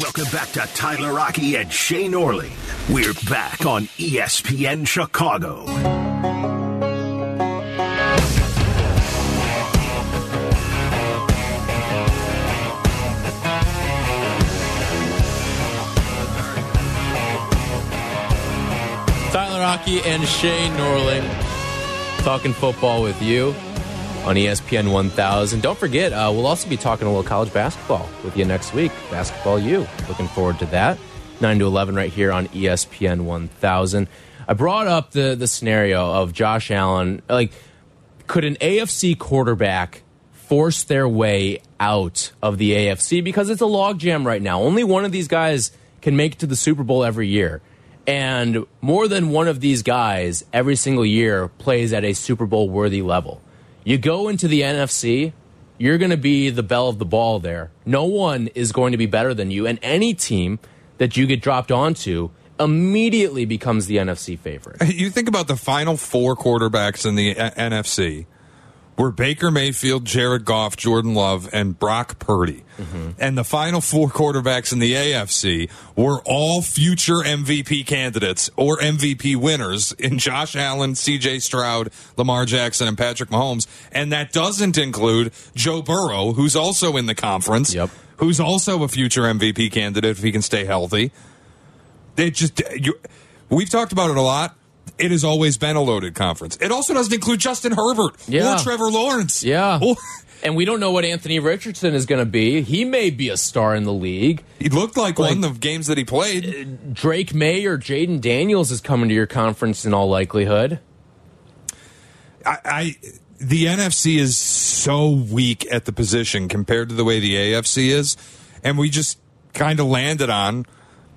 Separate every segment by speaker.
Speaker 1: Welcome back to Tyler Rocky and Shea Norling. We're back on ESPN Chicago.
Speaker 2: Tyler Rocky and Shea Norling talking football with you on ESPN 1000. Don't forget, uh, we'll also be talking a little college basketball with you next week. Basketball U. Looking forward to that. 9 to 11 right here on ESPN 1000. I brought up the, the scenario of Josh Allen. Like, could an AFC quarterback force their way out of the AFC? Because it's a logjam right now. Only one of these guys can make it to the Super Bowl every year. And more than one of these guys every single year plays at a Super Bowl worthy level. You go into the NFC, you're going to be the bell of the ball there. No one is going to be better than you. And any team that you get dropped onto immediately becomes the NFC favorite.
Speaker 3: You think about the final four quarterbacks in the NFC were Baker Mayfield, Jared Goff, Jordan Love, and Brock Purdy. Mm-hmm. And the final four quarterbacks in the AFC were all future MVP candidates or MVP winners in Josh Allen, CJ Stroud, Lamar Jackson, and Patrick Mahomes. And that doesn't include Joe Burrow, who's also in the conference,
Speaker 2: Yep.
Speaker 3: who's also a future MVP candidate if he can stay healthy. It just you, we've talked about it a lot. It has always been a loaded conference. It also doesn't include Justin Herbert
Speaker 2: Yeah.
Speaker 3: or Trevor Lawrence.
Speaker 2: Yeah.
Speaker 3: Or-
Speaker 2: And we don't know what Anthony Richardson is going to be. He may be a star in the league.
Speaker 3: he looked like,
Speaker 2: Like-
Speaker 3: one of the games that he played.
Speaker 2: Uh, Drake Maye or Jayden Daniels is coming to your conference in all likelihood.
Speaker 3: I, I the NFC is so weak at the position compared to the way the AFC is, and we just kind of landed on.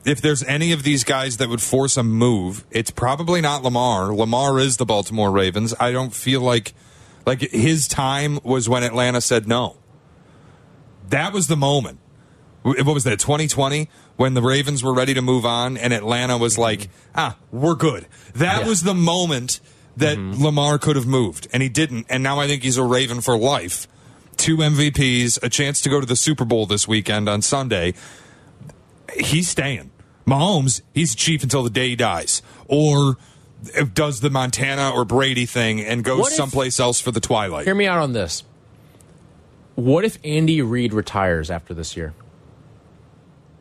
Speaker 3: If there's any of these guys that would force a move, it's probably not Lamar. Lamar is the Baltimore Ravens. I don't feel like like his time was when Atlanta said no. That was the moment. What was that? 2020 when the Ravens were ready to move on and Atlanta was like, "Ah, we're good." That
Speaker 2: Yeah.
Speaker 3: was the moment that Lamar could have moved and he didn't. And now I think he's a Raven for life. Two MVPs, a chance to go to the Super Bowl this weekend on Sunday. He's staying. Mahomes, he's chief until the day he dies. Or does the Montana or Brady thing and goes
Speaker 2: if-
Speaker 3: someplace else for the twilight.
Speaker 2: Hear me out on this. What if Andy Reid retires after this year?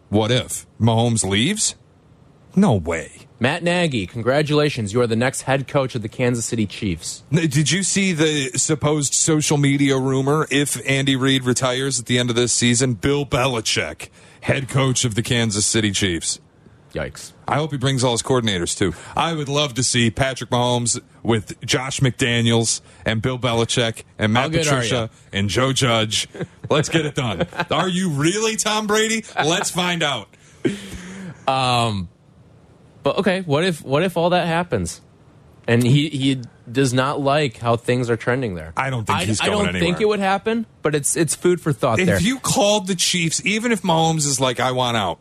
Speaker 3: What if Mahomes leaves? No way.
Speaker 2: Matt Nagy, congratulations. You are the next head coach of the Kansas City Chiefs.
Speaker 3: Did you see the supposed social media rumor if Andy Reid retires at the end of this season? Bill Belichick, head coach of the Kansas City Chiefs.
Speaker 2: Yikes.
Speaker 3: I hope he brings all his coordinators too. I would love to see Patrick Mahomes with Josh McDaniels and Bill Belichick and Matt Patricia and Joe Judge. Let's get it done. Are you really Tom Brady? Let's find out.
Speaker 2: Um But okay, what if what if all that happens? And he he does not like how things are trending there.
Speaker 3: I don't think he's going anywhere.
Speaker 2: I don't
Speaker 3: anywhere.
Speaker 2: think it would happen, but it's it's food for thought there.
Speaker 3: If you called the Chiefs, even if Mahomes is like, I want out,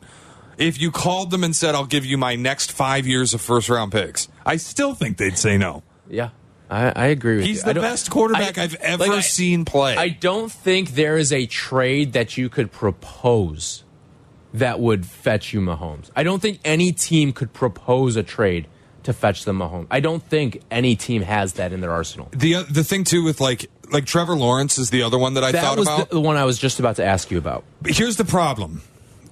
Speaker 3: if you called them and said, I'll give you my next five years of first round picks, I still think they'd say no.
Speaker 2: yeah, I, I agree with
Speaker 3: He's
Speaker 2: you. He's
Speaker 3: the best quarterback
Speaker 2: I-
Speaker 3: I've ever
Speaker 2: like, I-
Speaker 3: seen play.
Speaker 2: I don't think there is a trade that you could propose that would fetch you Mahomes. I don't think any team could propose a trade to fetch them Mahomes. I don't think any team has that in their arsenal.
Speaker 3: the uh, the thing too with like like Trevor Lawrence is the other one that I
Speaker 2: That
Speaker 3: thought
Speaker 2: was
Speaker 3: about.
Speaker 2: the, the one I was just about to ask you about.
Speaker 3: Here's the problem.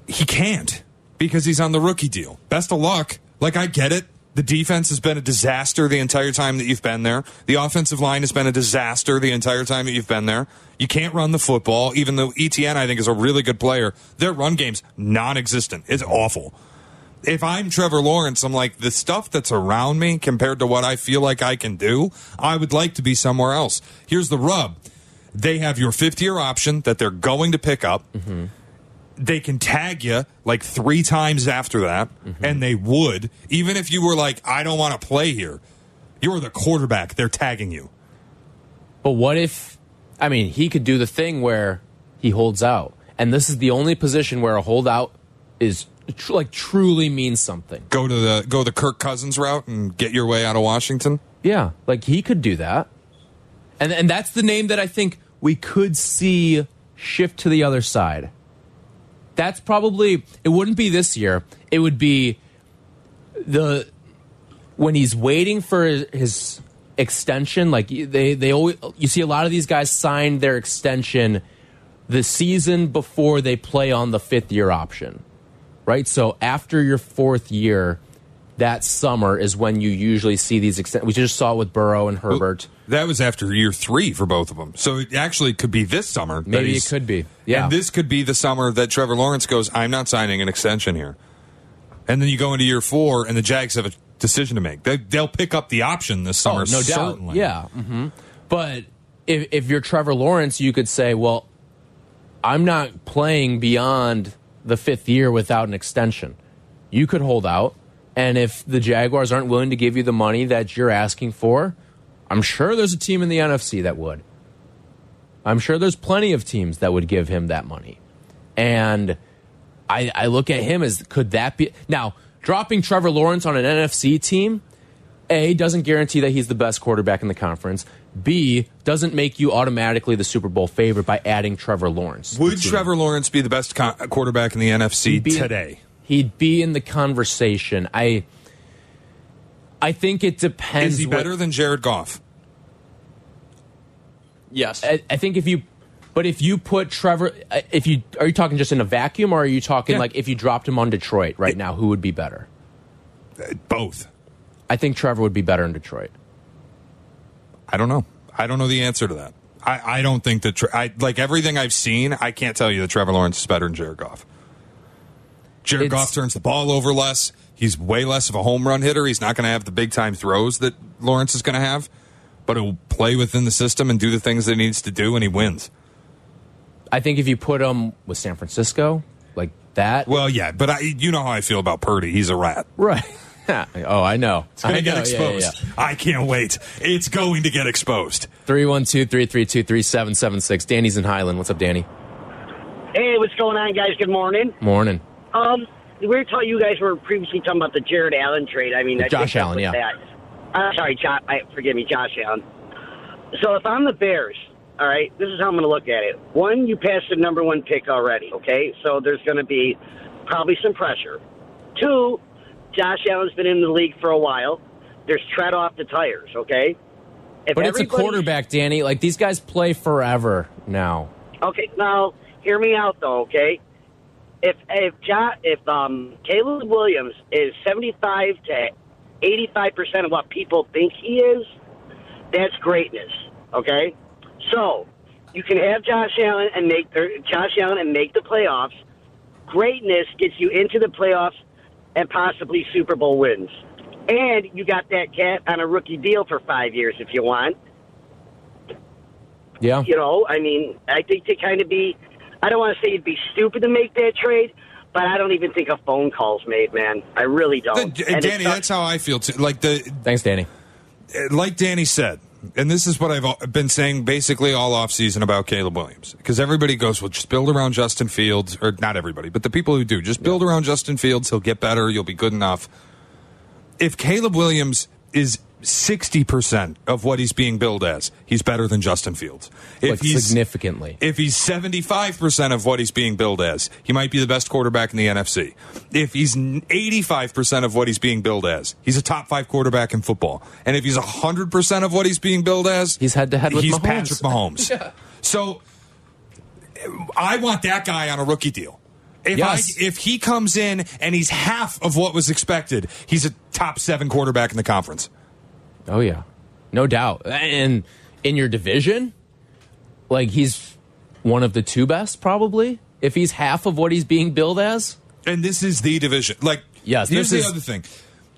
Speaker 3: He can't because he's on the rookie deal. Best of luck. Like I get it. The defense has been a disaster the entire time that you've been there. The offensive line has been a disaster the entire time that you've been there. You can't run the football, even though ETN I think is a really good player. Their run game's non-existent. It's awful. If I'm Trevor Lawrence, I'm like the stuff that's around me compared to what I feel like I can do. I would like to be somewhere else. Here's the rub: they have your fifth year option that they're going to pick up mm-hmm. they can tag you like three times after that, mm-hmm. and they would, even if you were like, I don't want to play here. You're the quarterback. They're tagging you.
Speaker 2: But what if, I mean, he could do the thing where he holds out. And this is the only position where a holdout is tr- like truly means something.
Speaker 3: Go to the go the Kirk Cousins route and get your way out of Washington.
Speaker 2: Yeah, like he could do that. And and that's the name that I think we could see shift to the other side. that's probably it wouldn't be this year. It would be the when he's waiting for his, his extension. Like they they always you see a lot of these guys sign their extension the season before they play on the fifth year option, right? So after your fourth year, that summer is when you usually see these extend. We just saw it with Burrow and Herbert.
Speaker 3: That was after year three for both of them. So it actually could be this summer.
Speaker 2: Maybe it could be. Yeah.
Speaker 3: And this could be the summer that Trevor Lawrence goes, I'm not signing an extension here. And then you go into year four, and the Jags have a decision to make. They, they'll pick up the option this summer,
Speaker 2: Oh, no doubt.
Speaker 3: certainly.
Speaker 2: Yeah. hmm But if, if you're Trevor Lawrence, you could say, well, I'm not playing beyond the fifth year without an extension. You could hold out. And if the Jaguars aren't willing to give you the money that you're asking for, I'm sure there's a team in the NFC that would. I'm sure there's plenty of teams that would give him that money. And I, I look at him as could that be now dropping Trevor Lawrence on an NFC team? A doesn't guarantee that he's the best quarterback in the conference. B doesn't make you automatically the Super Bowl favorite by adding Trevor Lawrence.
Speaker 3: Would. Trevor Lawrence be the best co- quarterback in the NFC
Speaker 2: be-
Speaker 3: today?
Speaker 2: He'd be in the conversation. I I think it depends.
Speaker 3: Is he
Speaker 2: what-
Speaker 3: better than Jared Goff?
Speaker 4: Yes.
Speaker 2: I, I think if you, but if you put Trevor, uh, if you are you talking just in a vacuum, or are you talking
Speaker 3: Yeah.
Speaker 2: like if you dropped him on Detroit right now, who would be better?
Speaker 3: Both.
Speaker 2: I think Trevor would be better in Detroit.
Speaker 3: I don't know. I don't know the answer to that. I, I don't think that, I, like everything I've seen, I can't tell you that Trevor Lawrence is better than Jared Goff. Jared
Speaker 2: It's-
Speaker 3: Goff turns the ball over less. He's way less of a home run hitter. He's not going to have the big time throws that Lawrence is going to have, but he'll play within the system and do the things that he needs to do, and he wins.
Speaker 2: I think if you put him with San Francisco like that,
Speaker 3: Well, yeah, but I, you know how I feel about Purdy. He's a rat.
Speaker 2: right? oh, I know.
Speaker 3: It's going to get
Speaker 2: know, yeah, yeah,
Speaker 3: exposed.
Speaker 2: yeah.
Speaker 3: I can't wait. It's going to get exposed.
Speaker 2: 312 332 3776. Danny's in Highland. What's up, Danny?
Speaker 5: Hey, what's going on, guys? Good morning.
Speaker 2: Morning.
Speaker 5: Um, we were talking. You guys were previously talking about the Jared Allen trade. I mean, I
Speaker 2: Josh Allen, yeah.
Speaker 5: That. Uh, sorry, Josh. I, forgive me, Josh Allen. So if I'm the Bears, all right, this is how I'm going to look at it. One, you passed the number one pick already. Okay, so there's going to be probably some pressure. Two, Josh Allen's been in the league for a while. There's tread off the tires. Okay. If
Speaker 2: But it's a quarterback, Danny. Like these guys play forever now.
Speaker 5: Okay, now hear me out though. Okay, if if John, if um Caleb Williams is seventy five to eighty five percent of what people think he is, that's greatness. Okay, so you can have Josh Allen and make Josh Allen and make the playoffs. Greatness gets you into the playoffs and possibly Super Bowl wins. And you got that cat on a rookie deal for five years if you want
Speaker 2: Yeah.
Speaker 5: you know, I mean, I think to kind of be, I don't want to say you'd be stupid to make that trade, but I don't even think a phone call's made, man. I really don't.
Speaker 3: The-
Speaker 5: And
Speaker 3: Danny, that's how I feel too. Like the
Speaker 2: Thanks, Danny.
Speaker 3: like Danny said, and this is what I've been saying basically all offseason about Caleb Williams. Because everybody goes, well, just build around Justin Fields, or not everybody, but the people who do, just build around Justin Fields. He'll get better. You'll be good enough. If Caleb Williams is 60% of what he's being billed as, he's better than Justin Fields. If
Speaker 2: Like
Speaker 3: he's
Speaker 2: significantly.
Speaker 3: if he's 75% of what he's being billed as, he might be the best quarterback in the NFC. If he's 85% of what he's being billed as, he's a top five quarterback in football. And if he's 100% of what he's being billed as,
Speaker 2: He's head-to-head with
Speaker 3: he's
Speaker 2: Mahomes.
Speaker 3: Patrick Mahomes. So I want that guy on a rookie deal. If,
Speaker 2: Yes.
Speaker 3: I, if he comes in and he's half of what was expected, he's a top seven quarterback in the conference.
Speaker 2: Oh yeah, no doubt. And in your division, like he's one of the two best, probably. If he's half of what he's being billed as,
Speaker 3: And this is the division. Like,
Speaker 2: Yes,
Speaker 3: here's the
Speaker 2: is-
Speaker 3: other thing.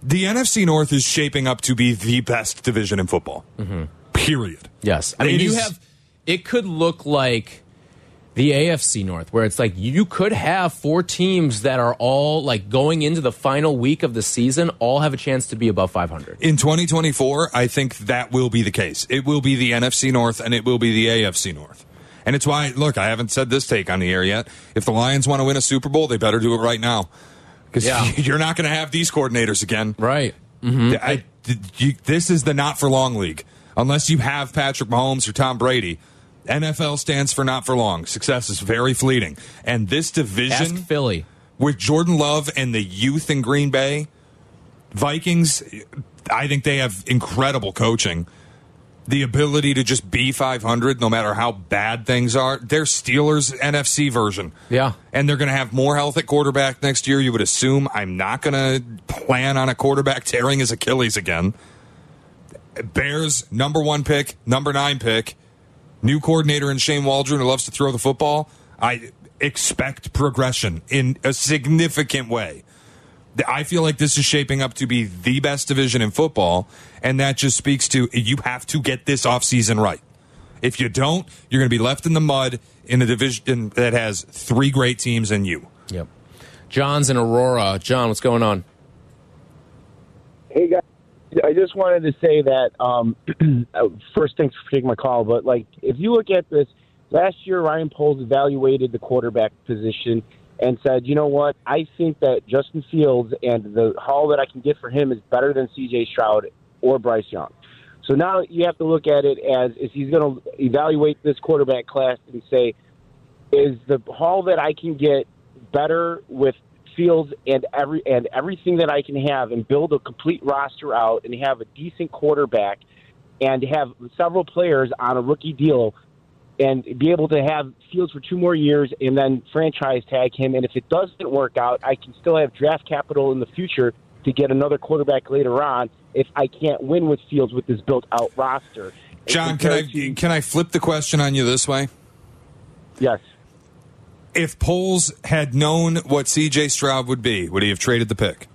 Speaker 3: The NFC North is shaping up to be the best division in football. Mm-hmm. Period.
Speaker 2: yes. I mean,
Speaker 3: It
Speaker 2: you
Speaker 3: is-
Speaker 2: have. It could look like the AFC North, where it's like you could have four teams that are all like going into the final week of the season, all have a chance to be above 500.
Speaker 3: In 2024, I think that will be the case. It will be the NFC North and it will be the AFC North. And it's why, look, I haven't said this take on the air yet. If the Lions want to win a Super Bowl, they better do it right now. Because
Speaker 2: Yeah.
Speaker 3: you're not going to have these coordinators again.
Speaker 2: Right. Mm-hmm.
Speaker 3: I- you- this is the not for long league. Unless you have Patrick Mahomes or Tom Brady, NFL stands for not for long. Success is very fleeting. And this division
Speaker 2: Ask Philly.
Speaker 3: with Jordan Love and the youth in Green Bay, Vikings, I think they have incredible coaching. The ability to just be 500 no matter how bad things are. They're Steelers NFC version.
Speaker 2: Yeah.
Speaker 3: And they're going to have more health at quarterback next year, you would assume. I'm not going to plan on a quarterback tearing his Achilles again. Bears, number one pick, number nine pick, new coordinator in Shane Waldron who loves to throw the football. I expect progression in a significant way. I feel like this is shaping up to be the best division in football, and that just speaks to you have to get this offseason right. If you don't, you're going to be left in the mud in a division that has three great teams and you.
Speaker 2: Yep. John's in Aurora. John, what's going on?
Speaker 4: Hey guys, I just wanted to say that um, first, thanks for taking my call. But like, if you look at this, last year Ryan Poles evaluated the quarterback position and said, you know what, I think that Justin Fields and the haul that I can get for him is better than C.J. Stroud or Bryce Young. So now you have to look at it as if he's going to evaluate this quarterback class and say, is the haul that I can get better with Fields and every and everything that I can have and build a complete roster out and have a decent quarterback and have several players on a rookie deal and be able to have Fields for two more years and then franchise tag him. And if it doesn't work out, I can still have draft capital in the future to get another quarterback later on if I can't win with Fields with this built out roster.
Speaker 3: John, can I can I flip the question on you this way?
Speaker 4: Yes.
Speaker 3: If Poles had known what C.J. Stroud would be, would he have traded the pick?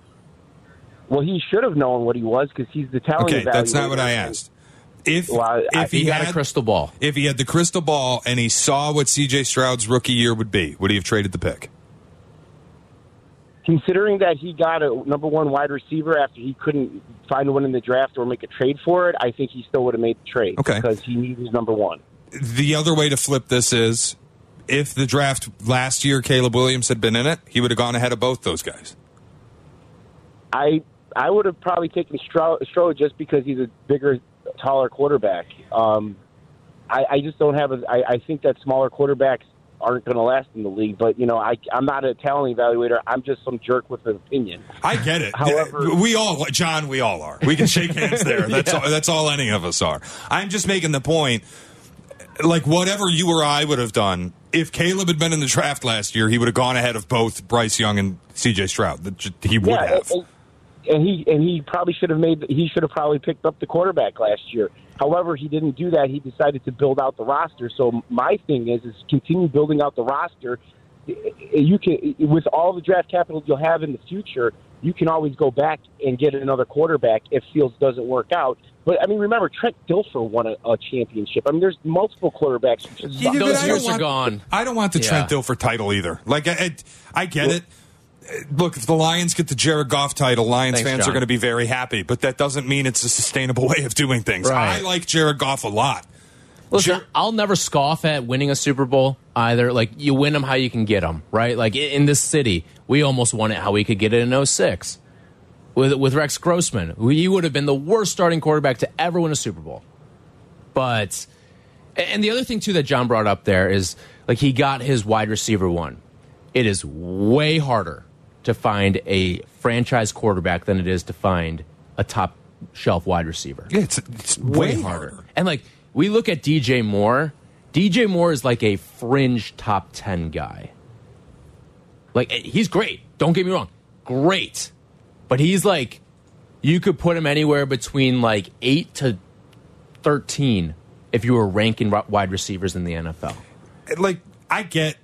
Speaker 4: Well, he should have known what he was because he's the talent.
Speaker 3: Okay, that's not what I asked. If
Speaker 4: Well, I-
Speaker 3: if he,
Speaker 2: He got
Speaker 3: had
Speaker 2: a crystal ball.
Speaker 3: if he had the crystal ball and he saw what C.J. Stroud's rookie year would be, would he have traded the pick?
Speaker 4: Considering that he got a number one wide receiver after he couldn't find one in the draft or make a trade for it, I think he still would have made the trade
Speaker 3: Okay.
Speaker 4: because he needed his number one.
Speaker 3: The other way to flip this is if the draft last year Caleb Williams had been in it, he would have gone ahead of both those guys.
Speaker 4: I I would have probably taken Stroud, Stroud just because he's a bigger, taller quarterback. Um, I, I just don't have a. I, I think that smaller quarterbacks aren't going to last in the league. But you know, I I'm not a talent evaluator. I'm just some jerk with an opinion.
Speaker 3: I get it.
Speaker 4: However-
Speaker 3: we all, John, we all are. We can shake hands there. That's all, that's all any of us are. I'm just making the point. Like whatever you or I would have done, if Caleb had been in the draft last year, he would have gone ahead of both Bryce Young and C.J. Stroud. He would
Speaker 4: yeah,
Speaker 3: have.
Speaker 4: and, and he and he probably should have made. He should have probably picked up the quarterback last year. However, he didn't do that. He decided to build out the roster. So my thing is, is continue building out the roster. You can, with all the draft capital you'll have in the future, you can always go back and get another quarterback if Fields doesn't work out. But I mean, remember Trent Dilfer won a, a championship. I mean, there's multiple quarterbacks.
Speaker 3: Yeah,
Speaker 4: suck.
Speaker 2: Those
Speaker 3: I don't
Speaker 2: years are
Speaker 3: want-
Speaker 2: gone.
Speaker 3: I don't want the
Speaker 2: Yeah.
Speaker 3: Trent Dilfer title either. Like I, I, I get it. Look, if the Lions get the Jared Goff title, Lions
Speaker 2: Thanks,
Speaker 3: fans
Speaker 2: John.
Speaker 3: are going to be very happy. But that doesn't mean it's a sustainable way of doing things.
Speaker 2: Right.
Speaker 3: I like Jared Goff a lot.
Speaker 2: Listen,
Speaker 3: Sure.
Speaker 2: I'll never scoff at winning a Super Bowl either. Like, you win them how you can get them, right? Like, in this city, we almost won it how we could get it in 06 with, with Rex Grossman. He would have been the worst starting quarterback to ever win a Super Bowl. But, and the other thing, too, that John brought up there is, like, he got his wide receiver one. It is way harder to find a franchise quarterback than it is to find a top shelf wide receiver
Speaker 3: Yeah, it's, it's
Speaker 2: way, harder. And like we look at DJ Moore, DJ Moore is like a fringe top 10 guy. Like eh, he's great. Don't get me wrong. Great. But he's like you could put him anywhere between like 8 to 13 if you were ranking wide receivers in the NFL.
Speaker 3: like I get.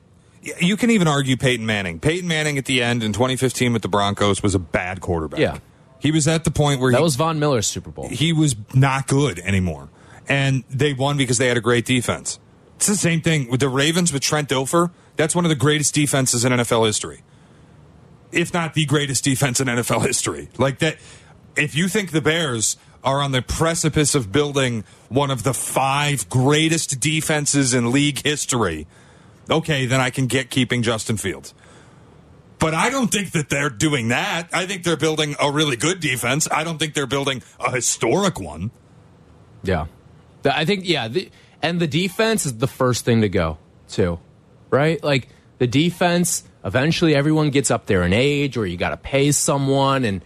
Speaker 3: You can even argue Peyton Manning. Peyton Manning at the end in 2015 with the Broncos was a bad quarterback.
Speaker 2: Yeah.
Speaker 3: he was at the point where
Speaker 2: That
Speaker 3: he,
Speaker 2: was Von Miller's Super Bowl.
Speaker 3: he was not good anymore. And they won because they had a great defense. It's the same thing with the Ravens with Trent Dilfer. That's one of the greatest defenses in NFL history. If not the greatest defense in NFL history. Like that if you think the Bears are on the precipice of building one of the five greatest defenses in league history, okay, then I can get keeping Justin Fields. But I don't think that they're doing that. I think they're building a really good defense. I don't think they're building a historic one.
Speaker 2: Yeah, I think yeah, the, And the defense is the first thing to go, too. Right? Like the defense, eventually everyone gets up there in age or you got to pay someone and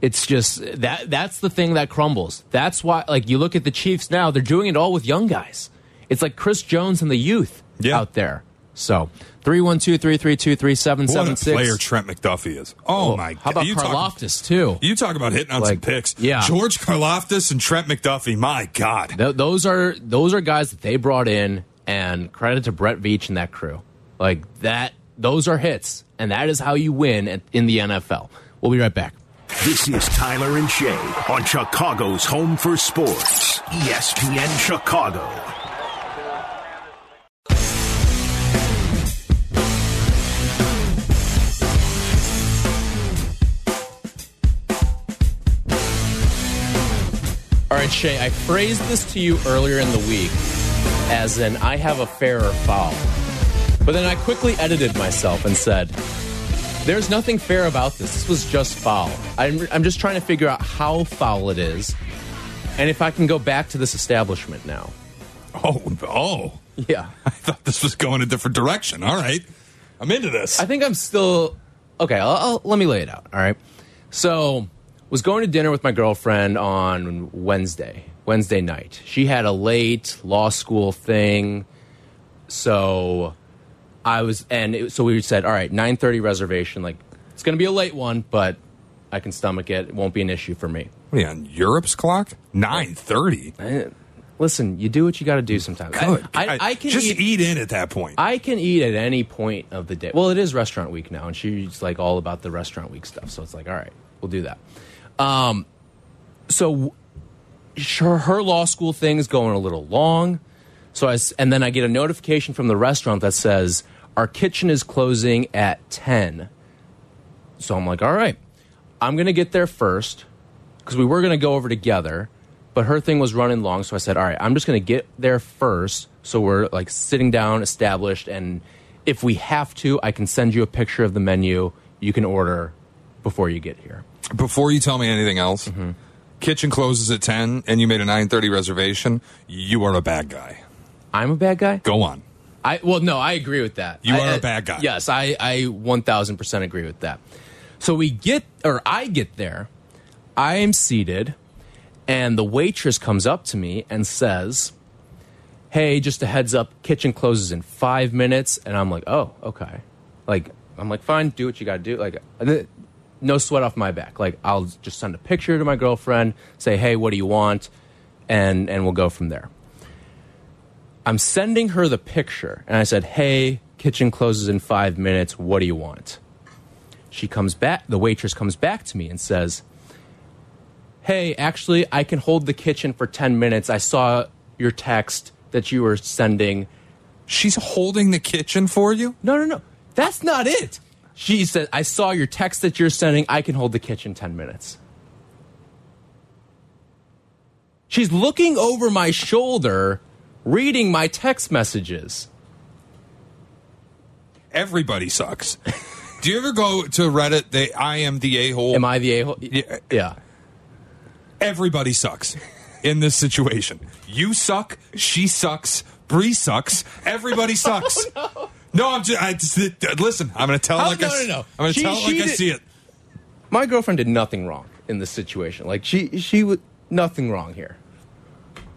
Speaker 2: it's just that that's the thing that crumbles. That's why like you look at the Chiefs now, they're doing it all with young guys. It's like Chris Jones and the youth
Speaker 3: Yeah.
Speaker 2: out there. So, 312-332-3776.
Speaker 3: What a player Trent McDuffie is. Oh, oh my
Speaker 2: How about
Speaker 3: You talk-
Speaker 2: Karlaftis too?
Speaker 3: You talk about hitting on some picks.
Speaker 2: yeah.
Speaker 3: George Karlaftis and Trent McDuffie. My God.
Speaker 2: Th- those are those are guys that they brought in, and credit to Brett Veach and that crew. Like that, those are hits, and that is how you win at, in the NFL. We'll be right back.
Speaker 1: This is Tyler and Shea on Chicago's Home for Sports, ESPN Chicago.
Speaker 2: Right, Shea, I phrased this to you earlier in the week as in I have a fair or foul. But then I quickly edited myself and said, there's nothing fair about this. This was just foul. I'm, I'm just trying to figure out how foul it is and if I can go back to this establishment now.
Speaker 3: Oh, oh.
Speaker 2: Yeah.
Speaker 3: I thought this was going a different direction. All right. I'm into this.
Speaker 2: I think I'm still okay. I'll, I'll, let me lay it out. All right. So, was going to dinner with my girlfriend on Wednesday, Wednesday night. She had a late law school thing, so I was, and it, so we said, all right, nine thirty reservation. Like it's going to be a late one, but I can stomach it. It won't be an issue for me.
Speaker 3: What on Europe's clock? 930.
Speaker 2: Eh, Listen, you do what you got to do sometimes. I- I, I, can
Speaker 3: just
Speaker 2: eat,
Speaker 3: eat in at that point.
Speaker 2: I can eat at any point of the day. Well, it is restaurant week now, and she's like all about the restaurant week stuff. So it's like, all right, we'll do that. Um, so sure, her law school thing is going a little long. So I, and then I get a notification from the restaurant that says our kitchen is closing at ten. So I'm like, all right, I'm gonna get there first because we were gonna go over together, but her thing was running long. So I said, all right, I'm just gonna get there first. So we're like sitting down, established, and if we have to, I can send you a picture of the menu. You can order before you get here.
Speaker 3: Before you tell me anything else,
Speaker 2: Mm-hmm.
Speaker 3: kitchen closes at 10 and you made a 930 reservation, you are a bad guy.
Speaker 2: I'm a bad guy.
Speaker 3: Go on.
Speaker 2: I well, no, I agree with that.
Speaker 3: You
Speaker 2: I-
Speaker 3: are a bad guy.
Speaker 2: Yes, I I one thousand percent agree with that. So we get, or I get there, I am seated, and the waitress comes up to me and says, "Hey, just a heads up, kitchen closes in five minutes." And I'm like, "Oh, okay." Like I'm like, "Fine, do what you got to do." Like, no sweat off my back. Like I'll just send a picture to my girlfriend, say, "Hey, what do you want?" and and we'll go from there. I'm sending her the picture, and I said, "Hey, kitchen closes in five minutes. What do you want?" She comes back. The waitress comes back to me and says, "Hey, actually, I can hold the kitchen for ten minutes. I saw your text that you were sending.
Speaker 3: She's holding the kitchen for you?
Speaker 2: No, no, no, that's not it." She said, "I saw your text that you're sending. I can hold the kitchen ten minutes." She's looking over my shoulder, reading my text messages.
Speaker 3: Everybody sucks. Do you ever go to Reddit? They, I am the a hole.
Speaker 2: Am I the a hole?
Speaker 3: Yeah.
Speaker 2: Yeah.
Speaker 3: Everybody sucks in this situation. You suck. She sucks. Bree sucks. Everybody oh, sucks. no. I'm just. I just listen. I'm going to tell it
Speaker 2: How-
Speaker 3: like
Speaker 2: no,
Speaker 3: I, s-
Speaker 2: no, no.
Speaker 3: I'm going to
Speaker 2: She-
Speaker 3: tell it like
Speaker 2: she
Speaker 3: I
Speaker 2: did-
Speaker 3: see it.
Speaker 2: My girlfriend did nothing wrong in this situation. Like she, she would nothing wrong here.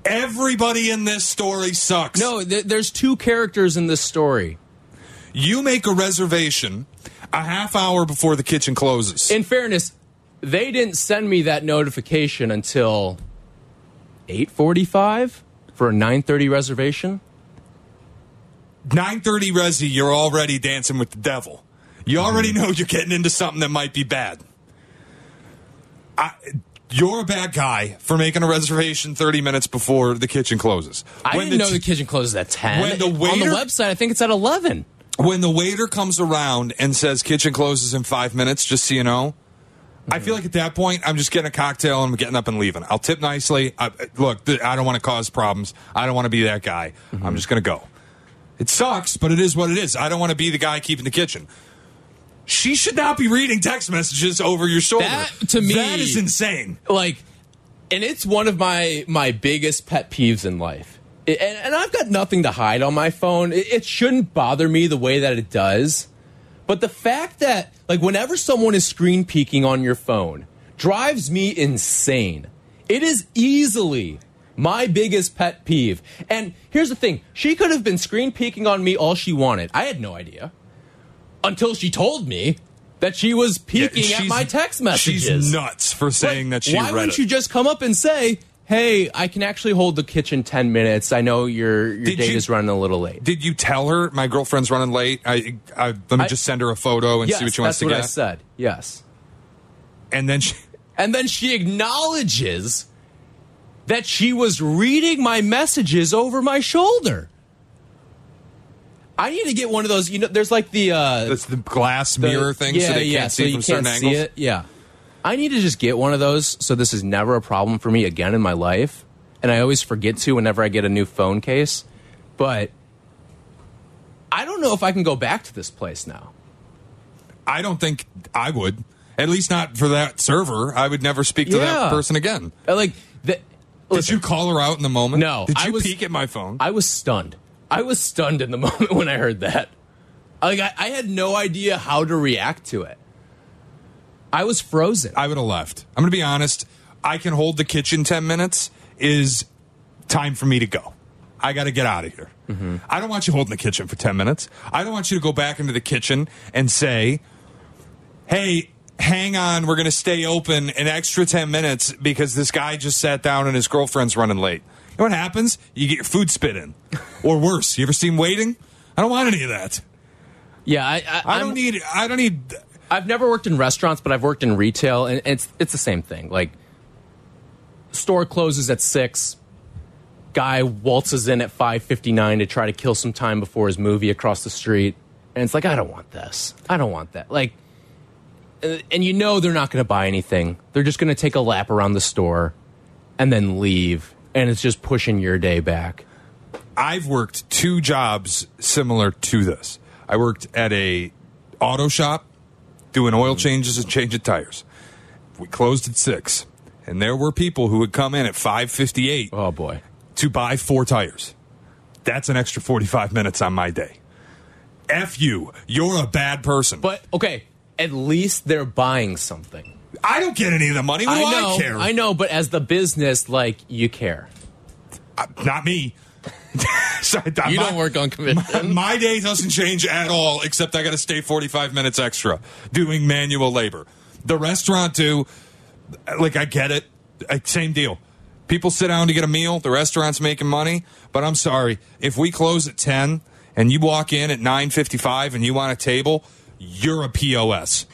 Speaker 3: Everybody in this story sucks.
Speaker 2: No, th- there's two characters in this story.
Speaker 3: You make a reservation a half hour before the kitchen closes.
Speaker 2: In fairness, they didn't send me that notification until 8:45 for a 9:30 reservation.
Speaker 3: 9:30 Resi, you're already dancing with the devil. You already mm-hmm. know you're getting into something that might be bad. I, you're a bad guy for making a reservation 30 minutes before the kitchen closes.
Speaker 2: I
Speaker 3: When
Speaker 2: didn't know
Speaker 3: t-
Speaker 2: the kitchen closes at 10.
Speaker 3: when the
Speaker 2: On the website, I think it's at 11.
Speaker 3: when the waiter comes around and says kitchen closes in five minutes, just so you know, I feel mm-hmm. like at that point I'm just getting a cocktail and I'm getting up and leaving. I'll tip nicely. I, look, I don't want to cause problems. I don't want to be that guy. Mm-hmm. I'm just going to go. It sucks, but it is what it is. I don't want to be the guy keeping the kitchen. She should not be reading text messages over your shoulder.
Speaker 2: That, to me-
Speaker 3: that is insane.
Speaker 2: Like and it's one of my my biggest pet peeves in life and, and I've got nothing to hide on my phone. It, it shouldn't bother me the way that it does. But the fact that, like, whenever someone is screen peeking on your phone drives me insane. It is easily my biggest pet peeve. And here's the thing she could have been screen peeking on me all she wanted. I had no idea until she told me that she was peeking at my text messages.
Speaker 3: She's nuts for saying
Speaker 2: Like,
Speaker 3: that she
Speaker 2: Why
Speaker 3: read
Speaker 2: wouldn't
Speaker 3: it.
Speaker 2: you just come up and say, "Hey, I can actually hold the kitchen ten minutes. I know your your
Speaker 3: Did
Speaker 2: date
Speaker 3: you-
Speaker 2: is running a little late."
Speaker 3: Did you tell her my girlfriend's running late? I, I let me
Speaker 2: I-
Speaker 3: just send her a photo and
Speaker 2: yes,
Speaker 3: see what she wants
Speaker 2: that's
Speaker 3: to
Speaker 2: what
Speaker 3: get.
Speaker 2: I said. Yes,
Speaker 3: And then she,
Speaker 2: and then she acknowledges that she was reading my messages over my shoulder. I need to get one of those. You know, there's like the uh,
Speaker 3: that's the glass
Speaker 2: the-
Speaker 3: mirror thing,
Speaker 2: yeah,
Speaker 3: so they
Speaker 2: yeah,
Speaker 3: can't
Speaker 2: so
Speaker 3: see
Speaker 2: you
Speaker 3: from certain angles.
Speaker 2: it. Yeah, I need to just get one of those, so this is never a problem for me again in my life. And I always forget to whenever I get a new phone case, but I don't know if I can go back to this place now.
Speaker 3: I don't think I would. At least not for that server. I would never speak to
Speaker 2: Yeah.
Speaker 3: that person again.
Speaker 2: Uh, Like, the,
Speaker 3: Did you call her out in the moment?
Speaker 2: No,
Speaker 3: Did
Speaker 2: I
Speaker 3: you
Speaker 2: was-
Speaker 3: peek at my phone?
Speaker 2: I was stunned. I was stunned in the moment when I heard that. Like, I, I had no idea how to react to it. I was frozen.
Speaker 3: I would have left. I'm going to be honest. I can hold the kitchen 10 minutes is time for me to go. I got to get out of here.
Speaker 2: Mm-hmm.
Speaker 3: I don't want you holding the kitchen for 10 minutes. I don't want you to go back into the kitchen and say, hey, hang on, we're going to stay open an extra 10 minutes because this guy just sat down and his girlfriend's running late. You know what happens? You get your food spit in. or worse, you ever seen waiting? I don't want any of that.
Speaker 2: yeah, I, I,
Speaker 3: I
Speaker 2: I'm-
Speaker 3: don't need, I don't need,
Speaker 2: I've never worked in restaurants, but I've worked in retail, and it's it's the same thing. Like, store closes at six. Guy waltzes in at five fifty nine to try to kill some time before his movie across the street, and it's like I don't want this. I don't want that. Like, and you know they're not going to buy anything. They're just going to take a lap around the store, and then leave, and it's just pushing your day back.
Speaker 3: I've worked two jobs similar to this. I worked at a auto shop doing oil changes and changing tires. We closed at six, and there were people who would come in at five fifty eight.
Speaker 2: Oh boy.
Speaker 3: to buy four tires. That's an extra forty five minutes on my day. F you. You're a bad person.
Speaker 2: But okay, at least they're buying something.
Speaker 3: I don't get any of the money. What do
Speaker 2: I know,
Speaker 3: I care?
Speaker 2: I know, but as the business, like you care.
Speaker 3: Uh, not me. Sorry,
Speaker 2: You
Speaker 3: my-
Speaker 2: don't work on commission.
Speaker 3: My day doesn't change at all, except I got to stay 45 minutes extra doing manual labor. The restaurant, too, like, I get it. Same deal. People sit down to get a meal, the restaurant's making money, but I'm sorry. If we close at 10 and you walk in at 9.55 and you want a table, you're a POS.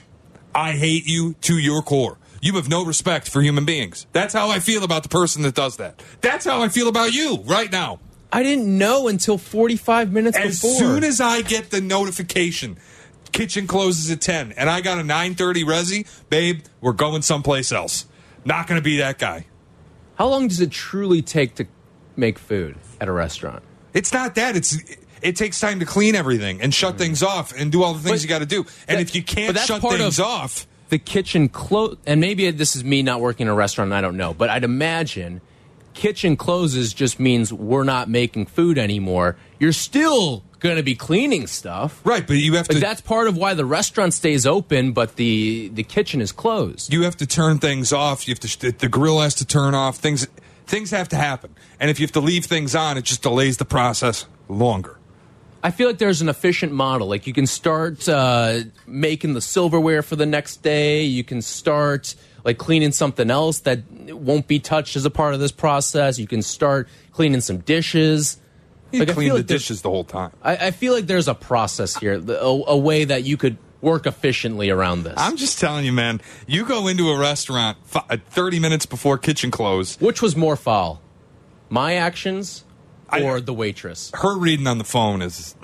Speaker 3: I hate you to your core. You have no respect for human beings. That's how I feel about the person that does that. That's how I feel about you right now.
Speaker 2: I didn't know until 45 minutes
Speaker 3: As
Speaker 2: before.
Speaker 3: As soon as I get the notification, kitchen closes at 10, and I got a 9.30 resi, babe, we're going someplace else. Not going to be that guy.
Speaker 2: How long does it truly take to make food at a restaurant?
Speaker 3: It's not that. It's It takes time to clean everything and shut mm-hmm. things off and do all the things
Speaker 2: But
Speaker 3: you got to do. And
Speaker 2: that-
Speaker 3: if you can't shut
Speaker 2: part
Speaker 3: things
Speaker 2: of-
Speaker 3: off,
Speaker 2: The kitchen close, and maybe this is me not working in a restaurant. I don't know, but I'd imagine kitchen closes just means we're not making food anymore. You're still going to be cleaning stuff.
Speaker 3: right, but you have to
Speaker 2: that's part of why the restaurant stays open, but the the kitchen is closed.
Speaker 3: you have to turn things off. You have to the grill has to turn off. Things things have to happen. And if you have to leave things on, it just delays the process longer.
Speaker 2: I feel like there's an efficient model. Like you can start uh, making the silverware for the next day. You can start like cleaning something else that won't be touched as a part of this process. You can start cleaning some dishes.
Speaker 3: You
Speaker 2: Like, I
Speaker 3: clean the
Speaker 2: like
Speaker 3: dishes the whole time.
Speaker 2: I, I feel like there's a process here, a, a way that you could work efficiently around this.
Speaker 3: I'm just telling you, man. You go into a restaurant fi- 30 minutes before kitchen close.
Speaker 2: Which was more foul, my actions
Speaker 3: I-
Speaker 2: or the waitress?
Speaker 3: Her reading on the phone is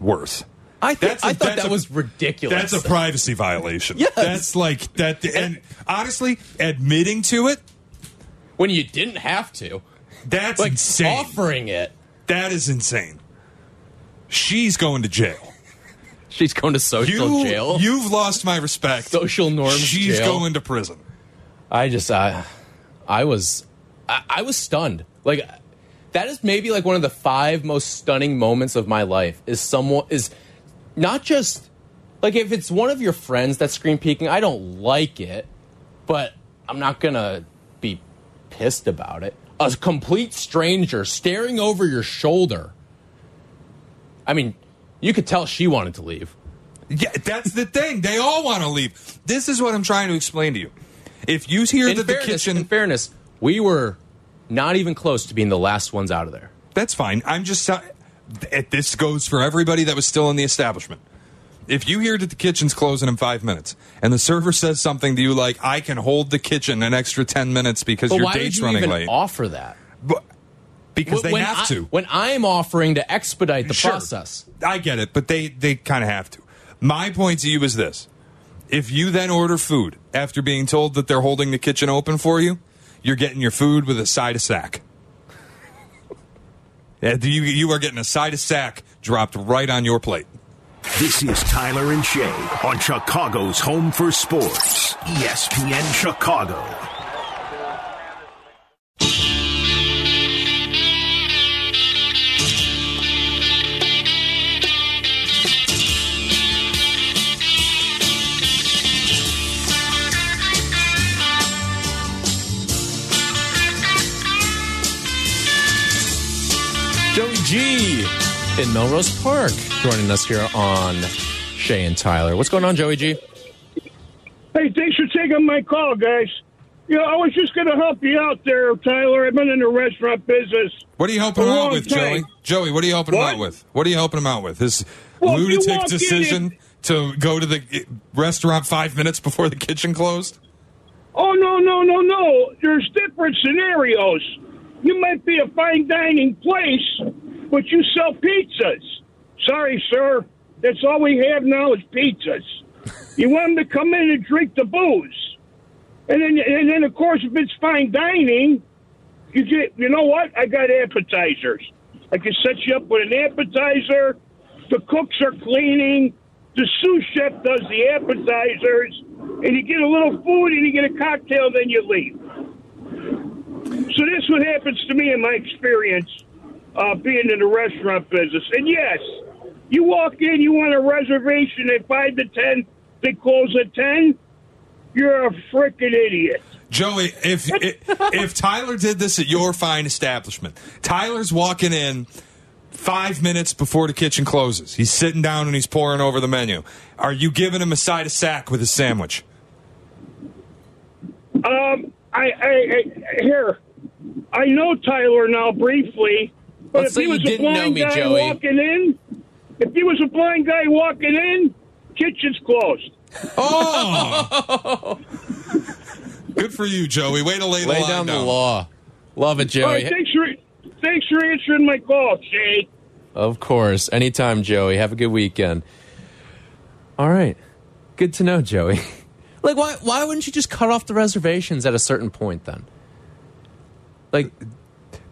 Speaker 3: worse.
Speaker 2: I,
Speaker 3: That's a-
Speaker 2: I thought that
Speaker 3: a-
Speaker 2: was ridiculous.
Speaker 3: That's a privacy violation.
Speaker 2: Yes.
Speaker 3: That's like that. And honestly, admitting to it,
Speaker 2: when you didn't have to,
Speaker 3: that's
Speaker 2: like
Speaker 3: insane.
Speaker 2: offering it.
Speaker 3: That is insane. She's going to jail.
Speaker 2: She's going to social
Speaker 3: You,
Speaker 2: jail.
Speaker 3: You've lost my respect.
Speaker 2: Social norms
Speaker 3: She's
Speaker 2: jail.
Speaker 3: going to prison.
Speaker 2: I just, I, I was, I, I was stunned. Like, that is maybe like one of the five most stunning moments of my life. Is someone is not just like if it's one of your friends that's screen peeking, I don't like it, but I'm not gonna be pissed about it. A complete stranger staring over your shoulder. I mean, you could tell she wanted to leave.
Speaker 3: Yeah, that's the thing. They all want to leave. This is what I'm trying to explain to you. If you hear
Speaker 2: In
Speaker 3: that the kitchen,
Speaker 2: in fairness, we were not even close to being the last ones out of there.
Speaker 3: that's fine. I'm just this goes for everybody that was still in the establishment. If you hear that the kitchen's closing in five minutes, and the server says something to you like, "I can hold the kitchen an extra ten minutes because
Speaker 2: But
Speaker 3: your date's
Speaker 2: you
Speaker 3: running
Speaker 2: even
Speaker 3: late,"
Speaker 2: offer that?
Speaker 3: But- because they
Speaker 2: when
Speaker 3: have
Speaker 2: I,
Speaker 3: to.
Speaker 2: When I'm offering to expedite the
Speaker 3: Sure.
Speaker 2: process.
Speaker 3: I get it, but they they kind of have to. My point to you is this: if you then order food after being told that they're holding the kitchen open for you, you're getting your food with a side of sack. You you are getting a side of sack dropped right on your plate.
Speaker 1: This is Tyler and Shea on Chicago's Home for Sports, ESPN Chicago.
Speaker 2: G in Melrose Park joining us here on Shea and Tyler. What's going on, Joey G?
Speaker 6: Hey, thanks for taking my call, guys. You know, I was just going to help you out there, Tyler. I've been in the restaurant business.
Speaker 3: What are you helping
Speaker 6: A
Speaker 3: him out with,
Speaker 6: time.
Speaker 3: Joey? Joey, what are you helping him
Speaker 6: What?
Speaker 3: out with? What are you helping him out with? His
Speaker 6: Well,
Speaker 3: lunatic decision
Speaker 6: and-
Speaker 3: to go to the eh, restaurant five minutes before the kitchen closed.
Speaker 6: Oh, no, no, no, no. There's different scenarios. You might be a fine dining place, but you sell pizzas. Sorry, sir. That's all we have now is pizzas. You want them to come in and drink the booze. And then, and then, of course, if it's fine dining, you get, you know what? I got appetizers. I can set you up with an appetizer. The cooks are cleaning. The sous chef does the appetizers. And you get a little food and you get a cocktail, then you leave. So this what happens to me in my experience uh, being in the restaurant business. And yes, you walk in, you want a reservation at 5 to 10, they close at 10. You're a freaking idiot.
Speaker 3: Joey, if, if Tyler did this at your fine establishment, Tyler's walking in five minutes before the kitchen closes. He's sitting down and he's pouring over the menu. Are you giving him a side of sack with his sandwich?
Speaker 6: Um, I, I, I here, I know Tyler now briefly, but
Speaker 2: Let's
Speaker 6: if
Speaker 2: say
Speaker 6: he
Speaker 2: you
Speaker 6: was a
Speaker 2: didn't know
Speaker 6: blind
Speaker 2: me,
Speaker 6: guy
Speaker 2: Joey.
Speaker 6: walking in, if he was a blind guy walking in, kitchen's closed.
Speaker 3: Oh, good for you, Joey. Way to lay the
Speaker 2: Lay
Speaker 3: line
Speaker 2: down the law. Love it,
Speaker 6: All right,
Speaker 2: Joey.
Speaker 6: thanks for thanks for answering my call, Shea.
Speaker 2: Of course. Anytime, Joey. Have a good weekend. All right. Good to know, Joey. like, why, why wouldn't you just cut off the reservations at a certain point then? Like,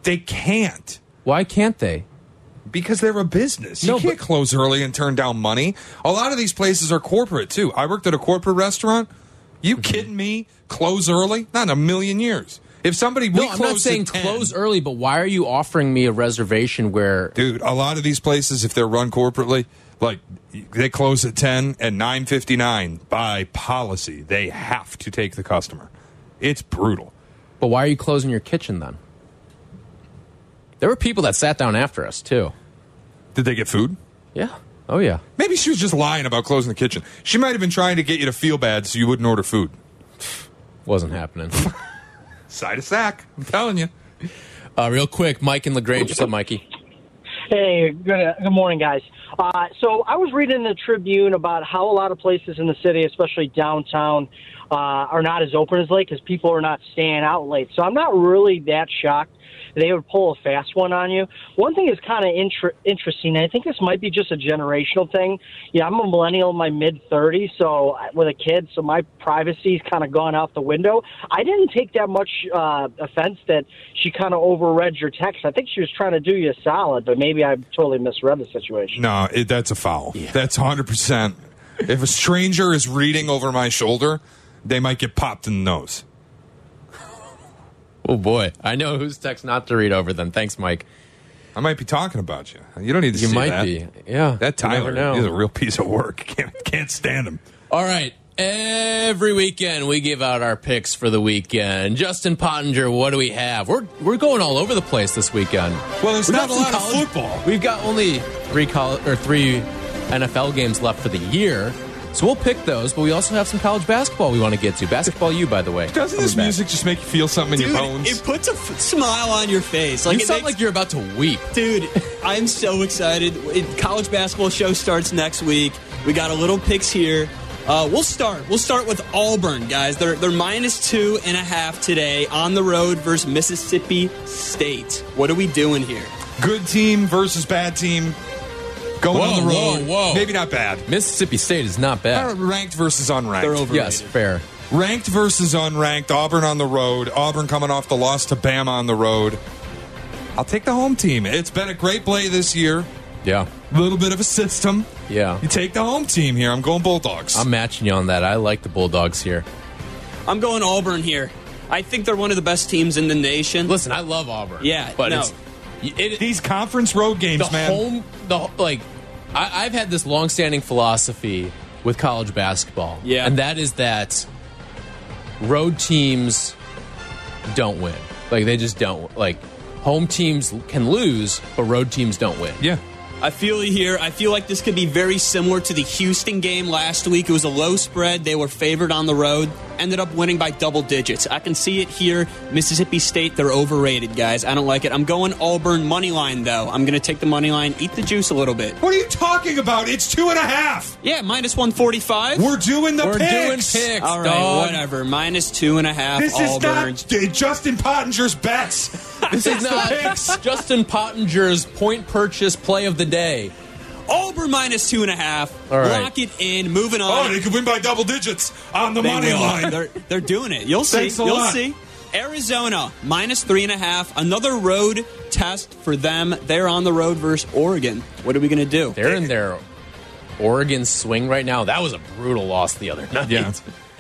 Speaker 3: They can't
Speaker 2: why can't they?
Speaker 3: because they're a business.
Speaker 2: No,
Speaker 3: you can't
Speaker 2: but-
Speaker 3: close early and turn down money. A lot of these places are corporate too. I worked at a corporate restaurant. You
Speaker 2: Mm-hmm.
Speaker 3: kidding me? Close early? Not in a million years. If somebody we
Speaker 2: No, I'm not
Speaker 3: close
Speaker 2: saying
Speaker 3: 10,
Speaker 2: close early, but why are you offering me a reservation where
Speaker 3: dude. A lot of these places, if they're run corporately, like they close at ten and nine fifty nine by policy, they have to take the customer. It's brutal.
Speaker 2: But why are you closing your kitchen then? There were people that sat down after us too.
Speaker 3: Did they get food?
Speaker 2: Yeah. Oh yeah.
Speaker 3: Maybe she was just lying about closing the kitchen. She might have been trying to get you to feel bad so you wouldn't order food.
Speaker 2: Wasn't happening.
Speaker 3: Side of sack. I'm telling you.
Speaker 2: uh, real quick, Mike and LaGrange. What's up, Mikey?
Speaker 7: Hey, good good morning, guys. Uh, so I was reading the Tribune about how a lot of places in the city, especially downtown, uh, are not as open as late because people are not staying out late. So I'm not really that shocked they would pull a fast one on you. One thing is kind of inter- interesting. and I think this might be just a generational thing. Yeah, I'm a millennial in my mid 30s, so with a kid, so my privacy's kind of gone out the window. I didn't take that much uh, offense that she kind of overread your text. I think she was trying to do you a solid, but maybe I totally misread the situation.
Speaker 3: No, it, that's a foul. That's 100%. If a stranger is reading over my shoulder, they might get popped in the nose.
Speaker 2: Oh boy, I know whose text not to read over. Then thanks, Mike.
Speaker 3: I might be talking about you. You don't need to
Speaker 2: You might
Speaker 3: that.
Speaker 2: be. Yeah,
Speaker 3: That Tyler, he's a real piece of work. Can't, can't stand him.
Speaker 2: All right. Every weekend we give out our picks for the weekend. Justin Pottinger, what do we have? We're we're going all over the place this weekend.
Speaker 3: Well, there's
Speaker 2: We
Speaker 3: not a lot of football.
Speaker 2: We've got only three college or three NFL games left for the year, so we'll pick those. But we also have some college basketball we want to get to. Basketball, you by the way.
Speaker 3: Doesn't
Speaker 2: Coming
Speaker 3: this
Speaker 2: back.
Speaker 3: music just make you feel something in your bones?
Speaker 8: it puts a f- smile on your face. Like
Speaker 2: You
Speaker 8: it
Speaker 2: sound
Speaker 8: makes-
Speaker 2: like you're about to weep.
Speaker 8: Dude, I'm so excited. It, college basketball show starts next week. We got a little picks here. Uh, we'll start. We'll start with Auburn, guys. They're they're minus two and a half today on the road versus Mississippi State. What are we doing here?
Speaker 3: Good team versus bad team. Going
Speaker 2: Whoa,
Speaker 3: on the road.
Speaker 2: whoa, whoa.
Speaker 3: Maybe not bad.
Speaker 2: Mississippi State is not bad.
Speaker 3: Ranked versus unranked.
Speaker 8: They're overrated.
Speaker 2: Yes, fair.
Speaker 3: Ranked versus unranked. Auburn on the road. Auburn coming off the loss to Bama on the road. I'll take the home team. It's been a great play this year.
Speaker 2: Yeah,
Speaker 3: A little bit of a system.
Speaker 2: yeah.
Speaker 3: You take the home team here. I'm going Bulldogs.
Speaker 2: I'm matching you on that. I like the Bulldogs here.
Speaker 8: I'm going Auburn here. I think they're one of the best teams in the nation.
Speaker 2: Listen, I love Auburn.
Speaker 8: Yeah,
Speaker 2: but
Speaker 8: no.
Speaker 2: It's it,
Speaker 3: These conference road games,
Speaker 2: the
Speaker 3: man.
Speaker 2: home the like I, I've had this long-standing philosophy with college basketball
Speaker 8: Yeah.
Speaker 2: and that is that road teams don't win like they just don't like home teams can lose but road teams don't win
Speaker 3: yeah.
Speaker 8: I feel you here. I feel like this could be very similar to the Houston game last week. It was a low spread. They were favored on the road. Ended up winning by double digits. I can see it here. Mississippi State, they're overrated, guys. I don't like it. I'm going Auburn money line though. I'm going to take the money line, eat the juice a little bit.
Speaker 3: What are you talking about? It's two and a half.
Speaker 8: Yeah, minus 145.
Speaker 3: We're doing the
Speaker 2: we're
Speaker 3: picks.
Speaker 2: doing picks
Speaker 8: All right,
Speaker 2: dog.
Speaker 8: whatever. Minus two and a half.
Speaker 3: This is not Justin Pottinger's bets.
Speaker 2: This is not Justin Pottinger's point purchase play of the day
Speaker 8: Auburn minus two and a half.
Speaker 2: All right.
Speaker 8: Lock it in. Moving
Speaker 3: Oh,
Speaker 8: on.
Speaker 3: they could win by double digits on the
Speaker 8: They
Speaker 3: money
Speaker 8: will.
Speaker 3: line.
Speaker 8: They're, they're doing it. You'll see.
Speaker 3: A
Speaker 8: You'll
Speaker 3: lot.
Speaker 8: see. Arizona minus three and a half. Another road test for them. They're on the road versus Oregon. What are we going to do?
Speaker 2: they're in their Oregon swing right now that was a brutal loss the other night
Speaker 3: Yeah.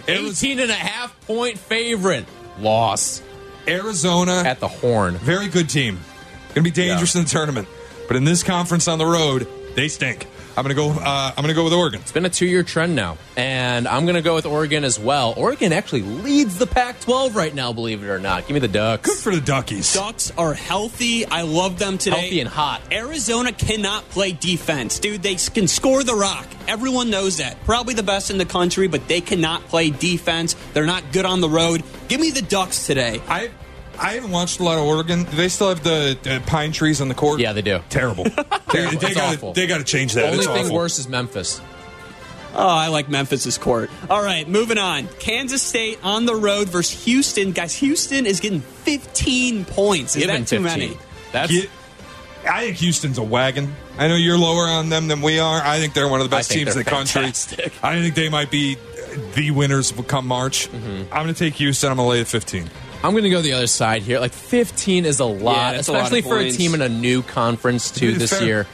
Speaker 3: It was-
Speaker 2: 18 and a half point favorite loss
Speaker 3: Arizona,
Speaker 2: at the horn
Speaker 3: very good team. Going to be dangerous in the tournament, but in this conference on the road, they stink. I'm going to go. Uh, I'm going to go with Oregon.
Speaker 2: It's been a two year trend now, and I'm going to go with Oregon as well. Oregon actually leads the Pac 12 right now, believe it or not. Give me the Ducks.
Speaker 3: Good for the Duckies.
Speaker 8: Ducks are healthy. I love them today.
Speaker 2: Healthy and hot.
Speaker 8: Arizona cannot play defense. Dude, they can score the rock. Everyone knows that. Probably the best in the country, but they cannot play defense. They're not good on the road. Give me the Ducks today.
Speaker 3: I I haven't watched a lot of Oregon. Do they still have the uh, pine trees on the court?
Speaker 2: Yeah, they do.
Speaker 3: Terrible. they
Speaker 2: Terrible.
Speaker 3: they
Speaker 2: It's
Speaker 3: got they got to change that.
Speaker 2: Only
Speaker 3: it's
Speaker 2: thing
Speaker 3: awful.
Speaker 2: worse is Memphis.
Speaker 8: Oh, I like Memphis's court. All right, moving on. Kansas State on the road versus Houston. Guys, Houston is getting 15 points. Is
Speaker 2: Given
Speaker 8: that too
Speaker 2: 15.
Speaker 8: many?
Speaker 2: That's
Speaker 3: Get- I think Houston's a wagon. I know you're lower on them than we are. I think they're one of the best teams in the
Speaker 2: they're
Speaker 3: country. I think they might be the winners come March.
Speaker 2: Mm-hmm.
Speaker 3: I'm going to take Houston. I'm going to lay at 15.
Speaker 2: I'm going to go the other side here. Like 15 is a lot,
Speaker 8: Yeah, that's a lot
Speaker 2: especially for a team in a new conference too this
Speaker 3: fair.
Speaker 2: year.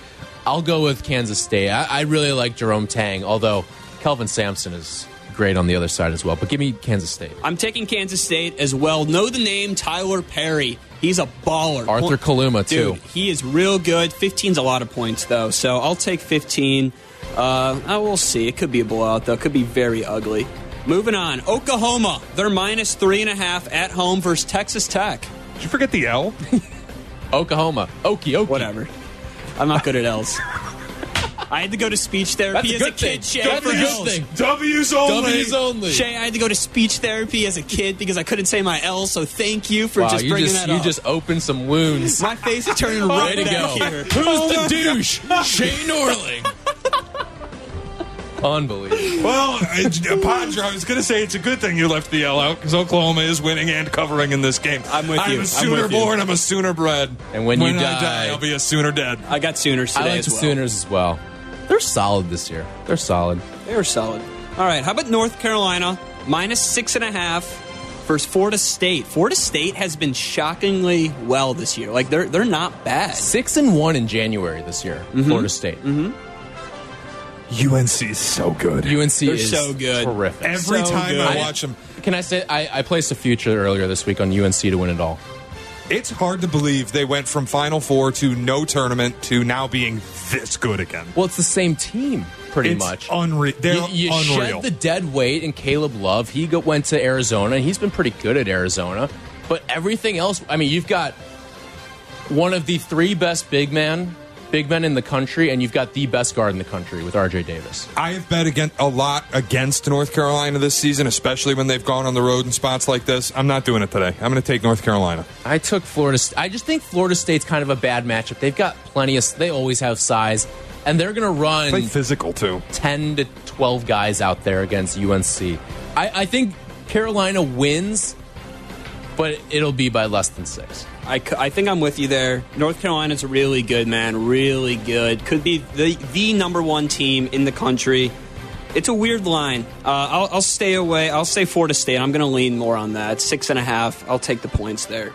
Speaker 2: I'll go with Kansas State. I, I really like Jerome Tang, although Kelvin Sampson is great on the other side as well. But give me Kansas State.
Speaker 8: I'm taking Kansas State as well. Know the name Tylor Perry. He's a baller.
Speaker 2: Arthur Kaluma too.
Speaker 8: Dude, he is real good. 15's a lot of points, though, so I'll take 15. Uh, I will see. It could be a blowout, though. It could be very ugly. Moving on. Oklahoma. They're minus three and a half at home versus Texas Tech.
Speaker 3: Did you forget the L?
Speaker 2: Oklahoma, Okie Okie.
Speaker 8: Whatever. I'm not good at L's. I had to go to speech therapy
Speaker 2: That's a
Speaker 8: as a
Speaker 2: good
Speaker 8: kid. Shea,
Speaker 2: That's
Speaker 8: for
Speaker 2: a good thing.
Speaker 3: W's only.
Speaker 2: W's only.
Speaker 8: Shea, I had to go to speech therapy as a kid because I couldn't say my L. So thank you for
Speaker 2: Wow,
Speaker 8: just
Speaker 2: you
Speaker 8: bringing
Speaker 2: just
Speaker 8: that
Speaker 2: you
Speaker 8: up.
Speaker 2: You just opened some wounds.
Speaker 8: my face is turning red
Speaker 2: to
Speaker 8: back
Speaker 2: go.
Speaker 8: here.
Speaker 2: Who's the oh douche? Shea Norling. Unbelievable.
Speaker 3: Well, uh, Padre, I was going to say it's a good thing you left the L out because Oklahoma is winning and covering in this game.
Speaker 8: I'm with
Speaker 3: I'm
Speaker 8: you.
Speaker 3: a
Speaker 8: I'm a
Speaker 3: Sooner
Speaker 8: with you.
Speaker 3: born, I'm a Sooner bred.
Speaker 2: And when you
Speaker 3: I
Speaker 2: die-
Speaker 3: die, I'll be a Sooner dead.
Speaker 8: I got Sooners today
Speaker 2: I like
Speaker 8: as
Speaker 2: the
Speaker 8: well.
Speaker 2: Sooners as well. They're solid this year. They're solid.
Speaker 8: They were solid. All right, how about North Carolina minus six and a half versus Florida State? Florida State has been shockingly well this year. Like they're they're not bad.
Speaker 2: Six and one in January this year. Florida State.
Speaker 3: UNC is so good.
Speaker 2: UNC
Speaker 8: They're
Speaker 2: is
Speaker 8: so good.
Speaker 2: terrific.
Speaker 3: Every
Speaker 8: so
Speaker 3: time I watch them,
Speaker 2: Can I say I, I placed a future earlier this week on UNC to win it all?
Speaker 3: it's hard to believe they went from Final Four to no tournament to now being this good again.
Speaker 2: Well, it's the same team, pretty
Speaker 3: it's
Speaker 2: much.
Speaker 3: unreal. They're
Speaker 2: you, you
Speaker 3: unreal.
Speaker 2: shed the dead weight in Caleb Love. He go, went to Arizona. He's been pretty good at Arizona. But everything else, I mean, you've got one of the three best big men, big men in the country, and you've got the best guard in the country with RJ Davis.
Speaker 3: I have bet against a lot against North Carolina this season, especially when they've gone on the road in spots like this. I'm not doing it today. I'm going to take North Carolina.
Speaker 2: I took Florida. I just think Florida State's kind of a bad matchup. They've got plenty of. They always have size, and they're going to run
Speaker 3: Play physical too.
Speaker 2: 10 to 12 guys out there against UNC. I, I think Carolina wins, but it'll be by less than six.
Speaker 8: I, I think I'm with you there. North Carolina's really good, man. Really good. Could be the, the number one team in the country. It's a weird line. Uh, I'll, I'll stay away. I'll say Florida State. I'm going to lean more on that. Six and a half. I'll take the points there.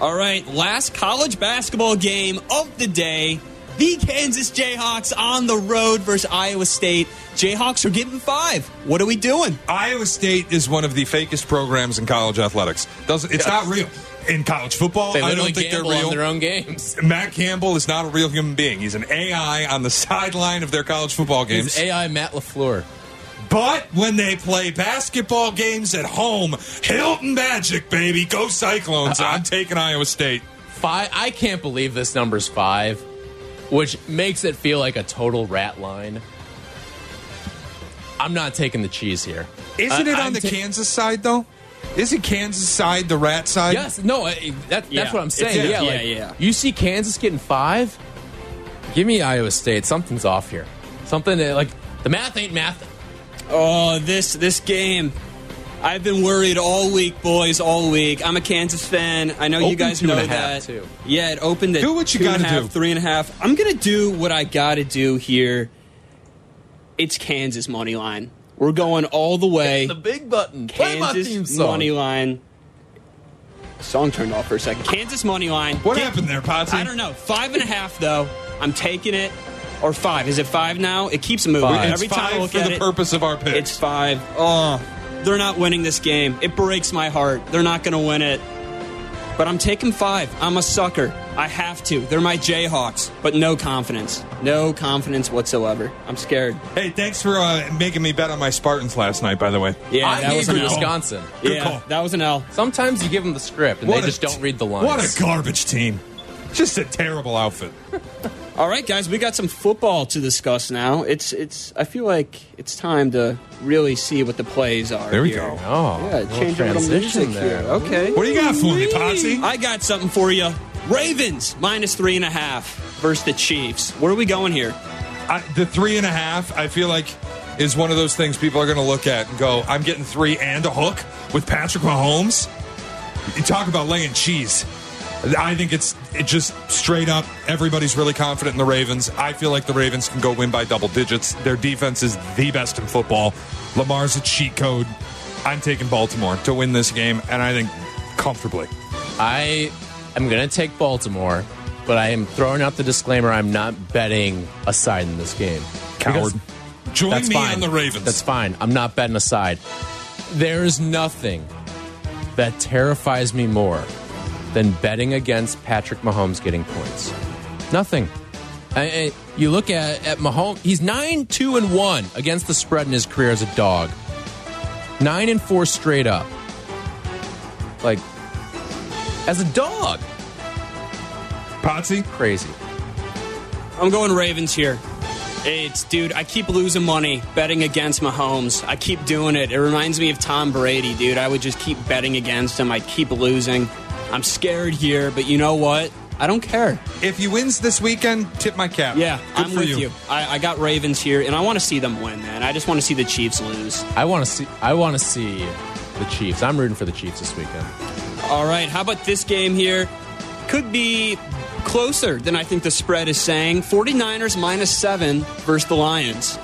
Speaker 8: All right, last college basketball game of the day. The Kansas Jayhawks on the road versus Iowa State. Jayhawks are getting five. What are we doing?
Speaker 3: Iowa State is one of the fakest programs in college athletics. Doesn't it's not real in college football?
Speaker 2: They
Speaker 3: I don't think they're real.
Speaker 2: on their own games.
Speaker 3: Matt Campbell is not a real human being. He's an AI on the sideline of their college football games.
Speaker 2: He's AI Matt LaFleur.
Speaker 3: But when they play basketball games at home, Hilton Magic, baby, go Cyclones.
Speaker 2: Uh-uh.
Speaker 3: I'm taking Iowa State.
Speaker 2: Five. I can't believe this number's five, which makes it feel like a total rat line. I'm not taking the cheese here.
Speaker 3: Isn't
Speaker 2: I-
Speaker 3: it on
Speaker 2: I'm
Speaker 3: the
Speaker 2: ta-
Speaker 3: Kansas side though? Isn't Kansas side the rat side?
Speaker 2: Yes, no, I- that,
Speaker 8: Yeah,
Speaker 2: that's what I'm saying.
Speaker 8: yeah,
Speaker 2: Yeah,
Speaker 8: yeah,
Speaker 2: like,
Speaker 8: yeah.
Speaker 2: You see Kansas getting five? Give me Iowa State. Something's off here. Something that, like the math ain't math.
Speaker 8: Oh, this this game. I've been worried all week, boys, all week. I'm a Kansas fan. I know you guys
Speaker 2: two
Speaker 8: know
Speaker 2: and a
Speaker 8: that.
Speaker 2: half, too.
Speaker 8: Yeah, it opened at
Speaker 3: Do what you
Speaker 8: two and a
Speaker 3: gotta
Speaker 8: half,
Speaker 3: do.
Speaker 8: three and a half. I'm gonna do what I gotta do here. It's Kansas money line. We're going all the way.
Speaker 2: The big button. Play my theme
Speaker 8: Kansas
Speaker 2: song.
Speaker 8: money line. Song turned off for a second. Kansas money line.
Speaker 3: What
Speaker 8: Get-
Speaker 3: happened there, Potsy?
Speaker 8: I don't know. Five and a half though. I'm taking it. Or five. Is it five now? It keeps moving.
Speaker 2: Five.
Speaker 3: It's
Speaker 8: Every time I
Speaker 3: five
Speaker 8: look
Speaker 3: for
Speaker 8: at
Speaker 3: the
Speaker 8: it,
Speaker 3: purpose of our pick.
Speaker 8: it's five. Oh, they're not winning this game. It breaks my heart. They're not going to win it. But I'm taking five. I'm a sucker. I have to. They're my Jayhawks, but no confidence. No confidence whatsoever. I'm scared.
Speaker 3: Hey, thanks for uh, making me bet on my Spartans last night. By the way,
Speaker 8: Yeah,
Speaker 2: I
Speaker 8: that was an L.
Speaker 2: Wisconsin.
Speaker 3: Good
Speaker 8: yeah,
Speaker 3: call.
Speaker 8: that was an L.
Speaker 2: Sometimes you give them the script and
Speaker 3: What
Speaker 2: they
Speaker 3: a
Speaker 2: just don't read the lines.
Speaker 3: What a garbage team! Just a terrible outfit.
Speaker 8: All right, guys, we got some football to discuss now. It's it's. I feel like it's time to really see what the plays are.
Speaker 3: There we
Speaker 8: here.
Speaker 3: go.
Speaker 2: Oh,
Speaker 8: Yeah,
Speaker 2: little
Speaker 8: change a little
Speaker 2: transition
Speaker 8: music
Speaker 2: there.
Speaker 8: here. Okay.
Speaker 3: What do you got for me, Potsy?
Speaker 8: I got something for you. Ravens minus three and a half versus the Chiefs. Where are we going here?
Speaker 3: I, the three and a half, I feel like, is one of those things people are going to look at and go, "I'm getting three and a hook with Patrick Mahomes." You talk about laying cheese. I think it's it just straight up. Everybody's really confident in the Ravens. I feel like the Ravens can go win by double digits. Their defense is the best in football. Lamar's a cheat code. I'm taking Baltimore to win this game, and I think comfortably.
Speaker 2: I am going to take Baltimore, but I am throwing out the disclaimer I'm not betting a side in this game.
Speaker 3: Coward.
Speaker 2: Because
Speaker 3: Join
Speaker 2: That's
Speaker 3: me
Speaker 2: fine.
Speaker 3: on the Ravens.
Speaker 2: That's fine. I'm not betting a side. There is nothing that terrifies me more than betting against Patrick Mahomes getting points. Nothing. I, I- you look at, at Mahomes, he's 9 2 and 1 against the spread in his career as a dog. 9 and 4 straight up. Like, as a dog.
Speaker 3: Potsy.
Speaker 2: Crazy.
Speaker 8: I'm going Ravens here. It's dude, I keep losing money betting against Mahomes. I keep doing it. It reminds me of Tom Brady, dude. I would just keep betting against him. I'd keep losing. I'm scared here, but you know what? I don't care.
Speaker 3: If he wins this weekend, tip my cap.
Speaker 8: Yeah,
Speaker 3: Good
Speaker 8: I'm
Speaker 3: for
Speaker 8: with you. I, I got Ravens here, and I want to see them win, man. I just want to see the Chiefs lose.
Speaker 2: I want to see I want to see the Chiefs. I'm rooting for the Chiefs this weekend.
Speaker 8: All right, how about this game here? Could be closer than I think the spread is saying. 49ers minus seven versus the Lions.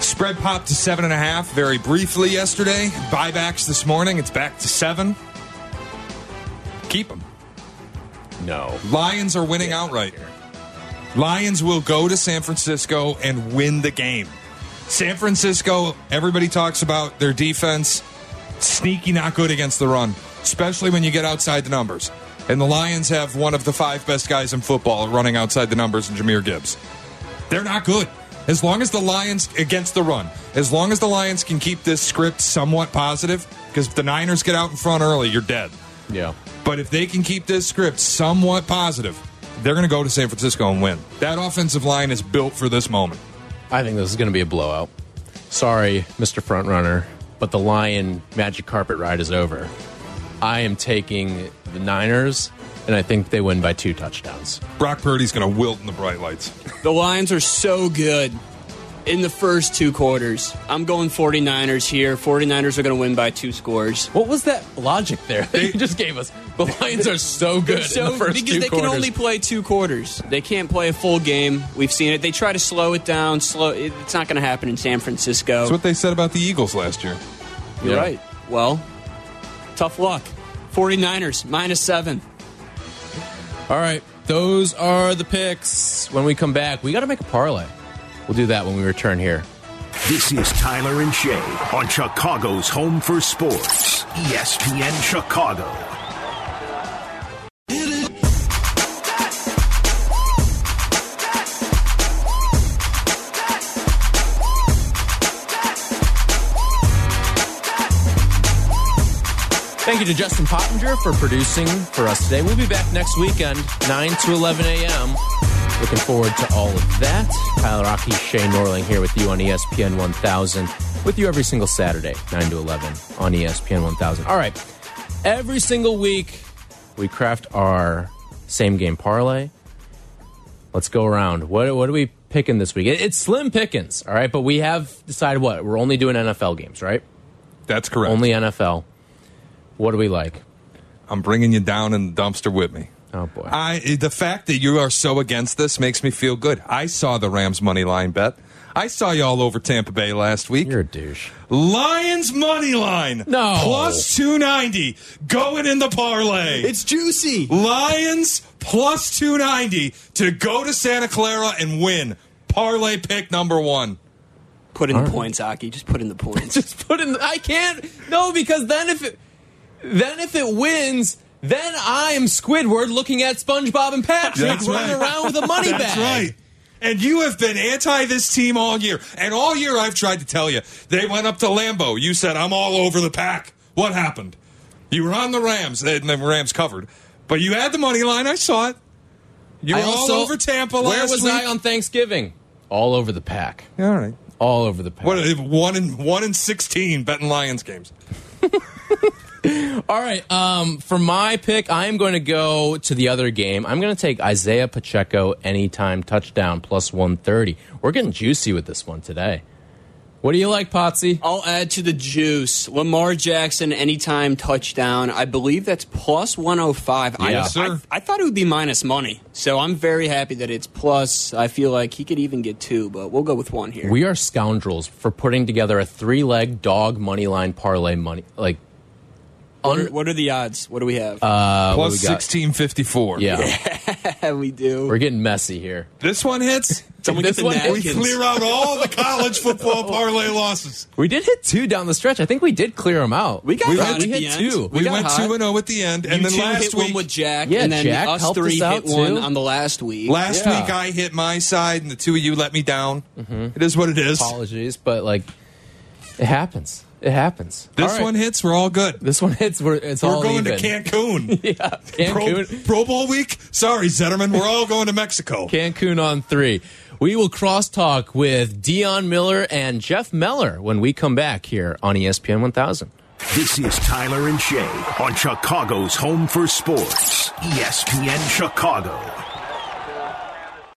Speaker 3: Spread popped to seven and a half very briefly yesterday. Buybacks this morning. It's back to seven. Keep them.
Speaker 2: No.
Speaker 3: Lions are winning outright. Lions will go to San Francisco and win the game. San Francisco, everybody talks about their defense, sneaky, not good against the run, especially when you get outside the numbers. And the Lions have one of the five best guys in football running outside the numbers in Jahmyr Gibbs. They're not good. As long as the Lions against the run, as long as the Lions can keep this script somewhat positive, because if the Niners get out in front early, you're dead.
Speaker 2: Yeah.
Speaker 3: But if they can keep this script somewhat positive, they're going to go to San Francisco and win. That offensive line is built for this moment.
Speaker 2: I think this is going to be a blowout. Sorry, Mr. Frontrunner, but the Lion magic carpet ride is over. I am taking the Niners, and I think they win by two touchdowns.
Speaker 3: Brock Purdy's going to wilt in the bright lights.
Speaker 8: The Lions are so good in the first two quarters. I'm going 49ers here. 49ers are going to win by two scores.
Speaker 2: What was that logic there that you just gave us? The Lions are so good
Speaker 8: So,
Speaker 2: in the first
Speaker 8: because
Speaker 2: two
Speaker 8: they
Speaker 2: quarters.
Speaker 8: can only play two quarters. They can't play a full game. We've seen it. They try to slow it down. Slow. It's not going to happen in San Francisco.
Speaker 3: That's what they said about the Eagles last year.
Speaker 8: You're
Speaker 2: Yeah.
Speaker 8: right. Well, tough luck. 49ers minus seven.
Speaker 2: All right, those are the picks. When we come back, we got to make a parlay. We'll do that when we return here.
Speaker 1: This is Tyler and Shea on Chicago's Home for Sports, ESPN Chicago.
Speaker 2: Thank you to Justin Pottinger for producing for us today. We'll be back next weekend, 9 to 11 a.m. Looking forward to all of that. Tyler Rocky, Shane Norling here with you on ESPN 1000. With you every single Saturday, 9 to 11 on ESPN 1000. All right. Every single week, we craft our same game parlay. Let's go around. What, what are we picking this week? It- It's slim pickings, all right? But we have decided what? We're only doing NFL games, right?
Speaker 3: That's correct.
Speaker 2: Only NFL. What do we like?
Speaker 3: I'm bringing you down in the dumpster with me.
Speaker 2: Oh, boy.
Speaker 3: I the fact that you are so against this makes me feel good. I saw the Rams money line bet. I saw you all over Tampa Bay last week.
Speaker 2: You're a douche.
Speaker 3: Lions money line.
Speaker 2: No.
Speaker 3: Plus 290 going in the parlay.
Speaker 8: It's juicy.
Speaker 3: Lions plus 290 to go to Santa Clara and win. Parlay pick number 1.
Speaker 8: Put in the
Speaker 2: right.
Speaker 8: points, Aki. Just put in the points.
Speaker 2: Just put in. I can't. No, because then if it, then if it wins, then I am Squidward looking at SpongeBob and Patrick
Speaker 3: That's
Speaker 2: running
Speaker 3: right.
Speaker 2: around with a money
Speaker 3: That's
Speaker 2: bag.
Speaker 3: That's right. And you have been anti this team all year. And all year I've tried to tell you. They went up to Lambeau. You said, I'm all over the pack. What happened? You were on the Rams, and the Rams covered. But you had the money line. I saw it. You were
Speaker 2: also-
Speaker 3: all over Tampa last
Speaker 2: Where was
Speaker 3: week.
Speaker 2: I on Thanksgiving? All over the pack.
Speaker 3: All right.
Speaker 2: All over the pack.
Speaker 3: What one in one in sixteen betting Lions games?
Speaker 2: All right. Um, for my pick, I am going to go to the other game. I'm going to take Isaiah Pacheco anytime touchdown plus 130. We're getting juicy with this one today. What do you like, Potsy?
Speaker 8: I'll add to the juice. Lamar Jackson, anytime touchdown. I believe that's plus 105. I,
Speaker 2: Yeah.
Speaker 3: Yes, sir.
Speaker 8: I, I thought it would be minus money. So I'm very happy that it's plus. I feel like he could even get two, but we'll go with one here.
Speaker 2: We are scoundrels for putting together a three-leg dog money line parlay money. Like,
Speaker 8: what, are, what are the odds? What do we have?
Speaker 2: uh,
Speaker 3: Plus
Speaker 2: we
Speaker 3: sixteen fifty four.
Speaker 2: Yeah,
Speaker 8: we do.
Speaker 2: we're getting messy here.
Speaker 3: This one hits.
Speaker 8: Someone
Speaker 2: this
Speaker 8: get the
Speaker 2: one-
Speaker 3: We clear out all the college football parlay losses.
Speaker 2: We did hit two down the stretch. I think we did clear them out.
Speaker 8: We got
Speaker 2: we,
Speaker 8: hot
Speaker 2: we hit two.
Speaker 3: We,
Speaker 8: got
Speaker 3: went
Speaker 8: hot.
Speaker 3: two and zero at the end, and
Speaker 8: you
Speaker 3: then
Speaker 8: two
Speaker 3: last
Speaker 8: hit
Speaker 3: week,
Speaker 8: one with Jack,
Speaker 2: Yeah,
Speaker 8: and then
Speaker 2: Jack
Speaker 8: us
Speaker 2: helped
Speaker 8: three
Speaker 2: us
Speaker 8: hit
Speaker 2: out,
Speaker 8: one
Speaker 2: too.
Speaker 8: on the last week.
Speaker 3: last
Speaker 2: Yeah.
Speaker 3: week I hit my side, and the two of you let me down. It is what it is.
Speaker 2: Apologies, but like, it happens. It happens.
Speaker 3: This
Speaker 2: All right.
Speaker 3: one hits. We're all good.
Speaker 2: This one hits. We're, it's
Speaker 3: We're
Speaker 2: all
Speaker 3: going
Speaker 2: even.
Speaker 3: to Cancun.
Speaker 2: Yeah, Cancun.
Speaker 3: Pro Bowl week. Sorry, Zetterman. We're all going to Mexico.
Speaker 2: Cancun on three. We will crosstalk with Dion Miller and Jeff Meller when we come back here on ESPN 1000.
Speaker 1: This is Tyler and Shea on Chicago's Home for Sports, ESPN Chicago.